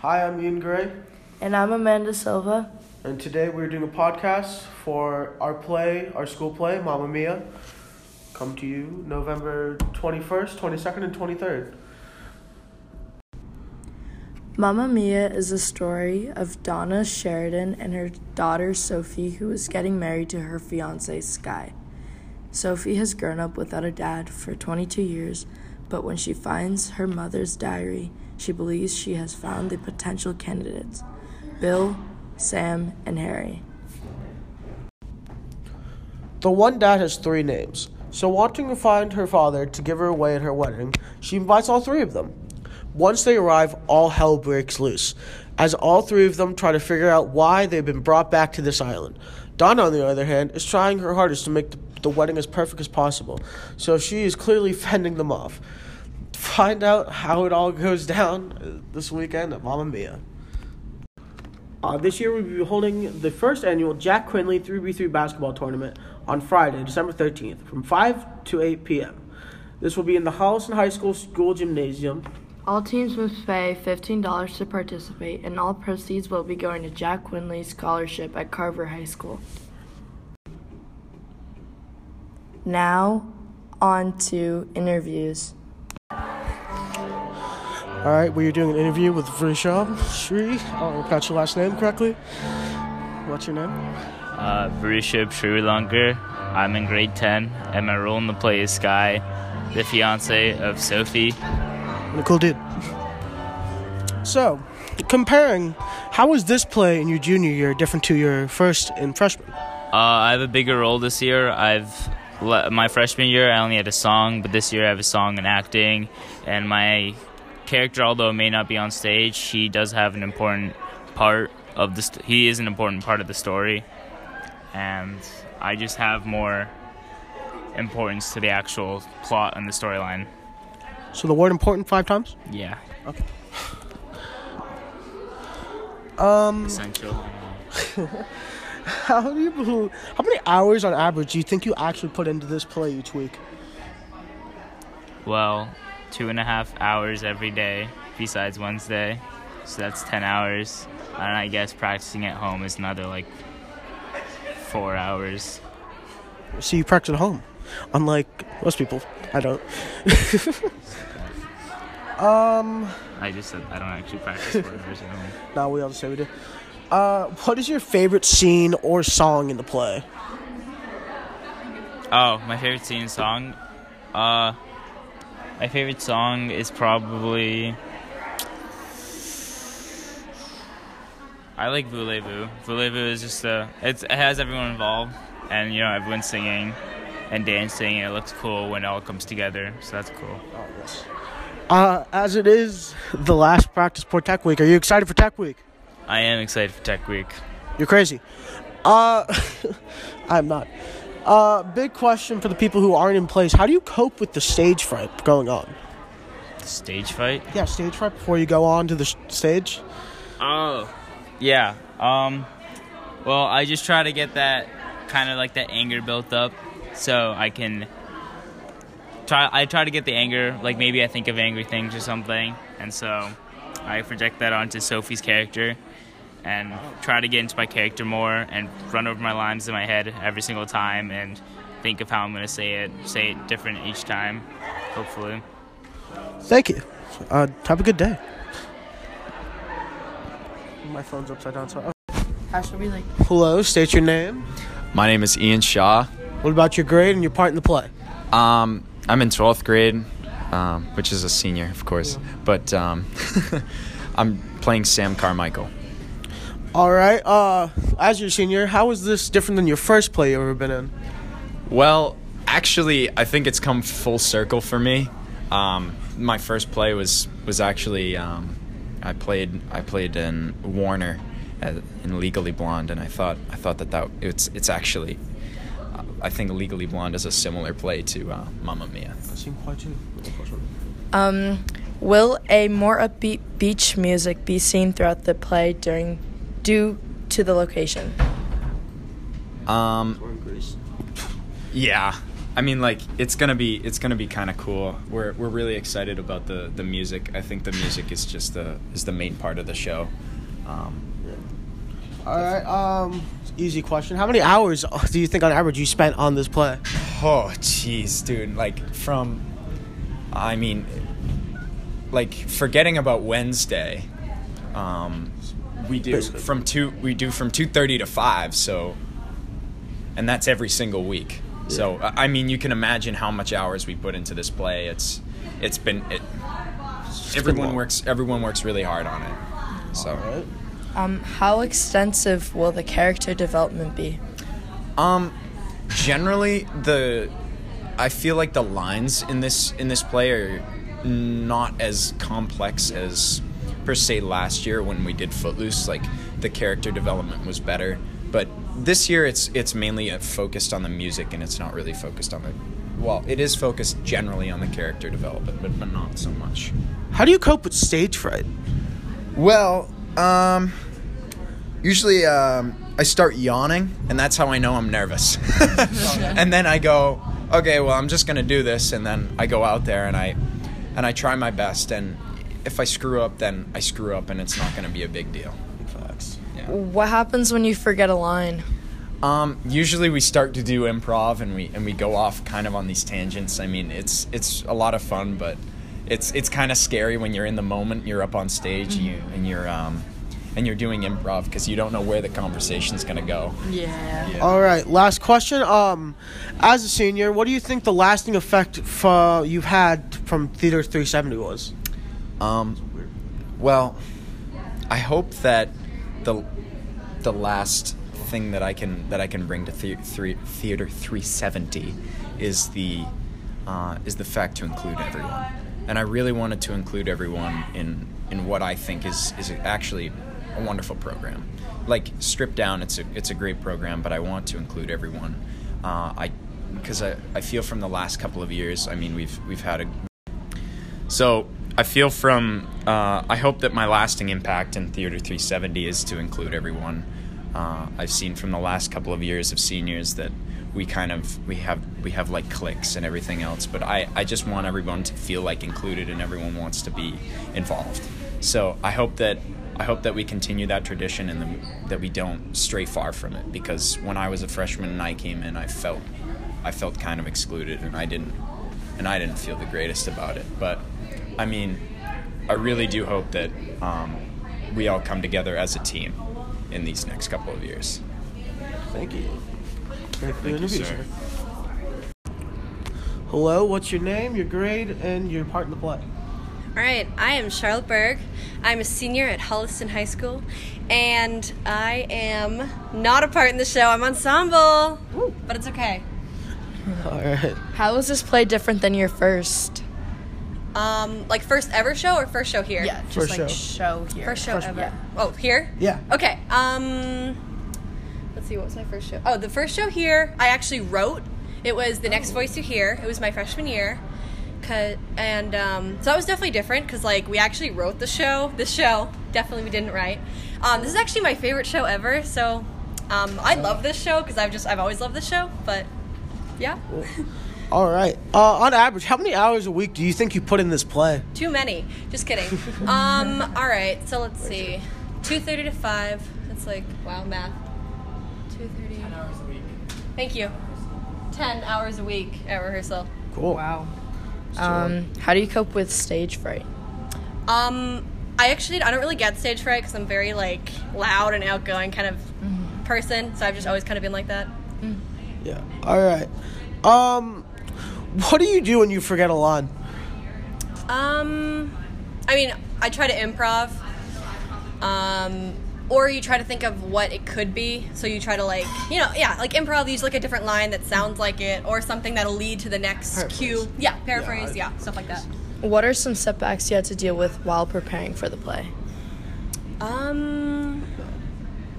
Hi, I'm Ian Gray, And I'm Amanda Silva. and today we're doing a podcast for our play, our school play, Mamma Mia. Come to you November 21st, 22nd, and 23rd. Mamma Mia is a story of Donna Sheridan and her daughter Sophie, who is getting married to her fiance Sky. Sophie has grown up without a dad for 22 years, but when she finds her mother's diary, she believes she has found the potential candidates Bill, Sam, and Harry. The one dad has three names, so wanting to find her father to give her away at her wedding, she invites all three of them. Once they arrive, all hell breaks loose, as all three of them try to figure out why they've been brought back to this island. Donna, on the other hand, is trying her hardest to make the, wedding as perfect as possible, so she is clearly fending them off. Find out how it all goes down this weekend at Mamma Mia. Uh, this year, we'll be holding the first annual Jack Quinley 3v3 basketball tournament on Friday, December 13th, from 5 to 8 p.m. This will be in the Holliston High School School Gymnasium. All teams must pay $15 to participate, and all proceeds will be going to Jack Quinley's scholarship at Carver High School. Now, on to interviews. All right, we are doing an interview with Vrishab Shri. Oh, I got your last name correctly. What's your name? Uh, Varishab Srilangar. I'm in grade 10, and my role in the play is Sky, the fiance of Sophie. And a cool dude. So, comparing, how was this play in your junior year different to your first and freshman? Uh, I have a bigger role this year. I've my freshman year I only had a song, but this year I have a song and acting, and my character, although it may not be on stage, he does have an important part of the. St- he is an important part of the story, and I just have more importance to the actual plot and the storyline. So the word important five times? Yeah. Okay. Um, Essential. how do you, how many hours on average do you think you actually put into this play each week? Well, two and a half hours every day besides Wednesday. So that's 10 hours. And I guess practicing at home is another like four hours. So you practice at home, unlike most people. I don't. um, I just said I don't actually practice four hours at home. now we all say we do. Uh, what is your favorite scene or song in the play? Oh, my favorite scene song? Uh, my favorite song is probably. I like Voulez-Vous. Voulez-Vous is just a. It's, it has everyone involved, and you know everyone's singing and dancing, and it looks cool when it all comes together. So that's cool. Uh, as it is the last practice for Tech Week, are you excited for Tech Week? I am excited for Tech Week. You're crazy. Uh, I'm not. Uh, big question for the people who aren't in place. How do you cope with the stage fright going on? Stage fight? Yeah, stage fright before you go on to the sh- stage. Oh, yeah. Um, well, I just try to get that kind of like that anger built up, so I can try. I try to get the anger. Like maybe I think of angry things or something, and so I project that onto Sophie's character, and try to get into my character more and run over my lines in my head every single time and think of how I'm gonna say it. Say it different each time, hopefully. Thank you. Uh, have a good day. My phone's upside down. So, How should we like? hello. State your name. My name is Ian Shaw. What about your grade and your part in the play? Um, I'm in 12th grade, um, which is a senior, of course. But um, I'm playing Sam Carmichael. All right. Uh, as your senior, how is this different than your first play you ever been in? Well, actually, I think it's come full circle for me. Um, my first play was was actually um, I played I played in Warner uh, in Legally Blonde, and I thought I thought that that it's it's actually uh, I think Legally Blonde is a similar play to uh, Mamma Mia. I seem quite too. Um, will a more upbeat beach music be seen throughout the play during due to the location? Um, yeah, I mean, like it's gonna be it's gonna be kind of cool. We're we're really excited about the the music. I think the music is just the is the main part of the show. Um, All right. Um, easy question. How many hours do you think on average you spent on this play? oh, jeez, dude. Like from, I mean, like forgetting about Wednesday. Um, we do Basically. from two. We do from two thirty to five. So, and that's every single week. So I I mean, you can imagine how much hours we put into this play. It's it's been it, everyone long. works everyone works really hard on it. So. All right. Um, how extensive will the character development be? Um, generally the I feel like the lines in this in this play are not as complex as per se last year when we did Footloose. Like the character development was better, but this year it's it's mainly uh, focused on the music and it's not really focused on the. Well, it is focused generally on the character development, but, but not so much. How do you cope with stage fright? Well, um, usually um, I start yawning, and that's how I know I'm nervous. and then I go, okay, well, I'm just gonna do this, and then I go out there and I and I try my best, and if I screw up, then I screw up, and it's not gonna be a big deal. Facts. What happens when you forget a line? Um, usually we start to do improv and we and we go off kind of on these tangents. I mean, it's it's a lot of fun, but it's it's kind of scary when you're in the moment. You're up on stage and you and you're um and you're doing improv because you don't know where the conversation's gonna go. Yeah. All right. Last question. Um, as a senior, what do you think the lasting effect for you've had from Theater 370 was? Um, well, I hope that the the last thing that I can that I can bring to the, three, theater 370 is the uh, is the fact to include everyone, and I really wanted to include everyone in in what I think is is actually a wonderful program. Like stripped down, it's a it's a great program, but I want to include everyone. Uh, I because I, I feel from the last couple of years, I mean we've we've had a so I feel from uh, I hope that my lasting impact in Theater 370 is to include everyone. Uh, I've seen from the last couple of years of seniors that we kind of we have we have like cliques and everything else, but I, I just want everyone to feel like included and everyone wants to be involved. So I hope that I hope that we continue that tradition and that we don't stray far from it because when I was a freshman and I came in, I felt I felt kind of excluded and I didn't and I didn't feel the greatest about it. But I mean, I really do hope that um, we all come together as a team in these next couple of years. Thank you. Great Thank you, interview, sir. Hello. What's your name, your grade, and your part in the play? All right, I am Charlotte Berg. I'm a senior at Holliston High School, and I am not a part in the show. I'm ensemble, but it's okay. All right. How is this play different than your first? Um, like first ever show or first show here? Yeah, just First like show. show here. First show ever. yeah. Oh, here? Yeah. Okay. Um, let's see. What was my first show? Oh, the first show here, I actually wrote. It was the next voice you hear. It was my freshman year, 'Cause- and um, so that was definitely different because like we actually wrote the show. This show definitely we didn't write. Um, this is actually my favorite show ever. So um, I love this show because I've just I've always loved this show. But yeah, All right. Uh, on average, how many hours a week do you think you put in this play? too many. Just kidding. um, all right. So let's see. Two thirty to five. That's like wow math. Two thirty. Ten hours a week. Thank you. Ten hours a week at rehearsal. Cool. Wow. Um, how do you cope with stage fright? Um, I actually I don't really get stage fright because I'm very like loud and outgoing kind of person. So I've just always kind of been like that. Yeah. All right. Um, what do you do when you forget a line? Um, I mean, I try to improv. Um, or you try to think of what it could be. So you try to like, you know, yeah, like improv. You use like a different line that sounds like it, or something that'll lead to the next Paraphrase. cue. Yeah, paraphrase. Yeah, Yeah, stuff like that. What are some setbacks you had to deal with while preparing for the play? Um,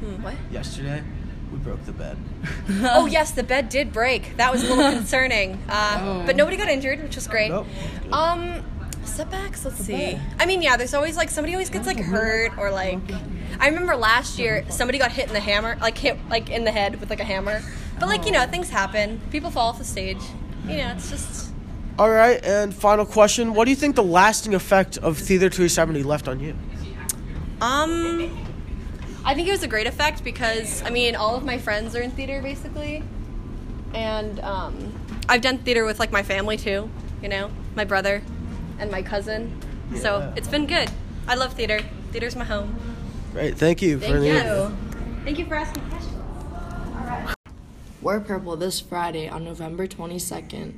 hmm, what? Yesterday, we broke the bed. oh yes, the bed did break. That was a little concerning. Uh, But nobody got injured, which was great. Nope. Um, setbacks. Let's see. I mean, yeah, there's always like somebody always gets like hurt or like. I remember last year somebody got hit in the hammer, like hit like in the head with like a hammer. But like you know, things happen. People fall off the stage. you know, it's just All right, and final question: What do you think the lasting effect of Theater 370 left on you? Um, I think it was a great effect because I mean, all of my friends are in theater basically, and um, I've done theater with like my family too. You know, my brother and my cousin. So it's been good. I love theater. Theater's my home. Great, thank you. Thank for the you. Thank you for asking questions. Wear purple this Friday on November 22nd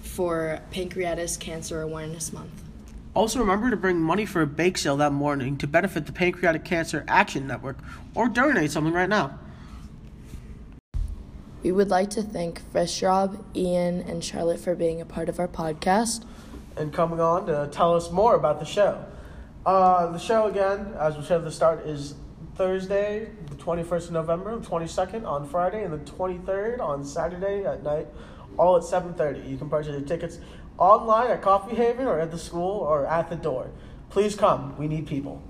for Pancreatic Cancer Awareness Month. Also, remember to bring money for a bake sale that morning to benefit the Pancreatic Cancer Action Network or donate something right now. We would like to thank Vrishab, Ian, and Charlotte for being a part of our podcast. and coming on to tell us more about the show. Uh, the show, again, as we said at the start, is Thursday, the 21st of November, the 22nd on Friday, and the 23rd on Saturday at night, all at 7.30. You can purchase your tickets online at Coffee Haven or at the school or at the door. Please come. We need people.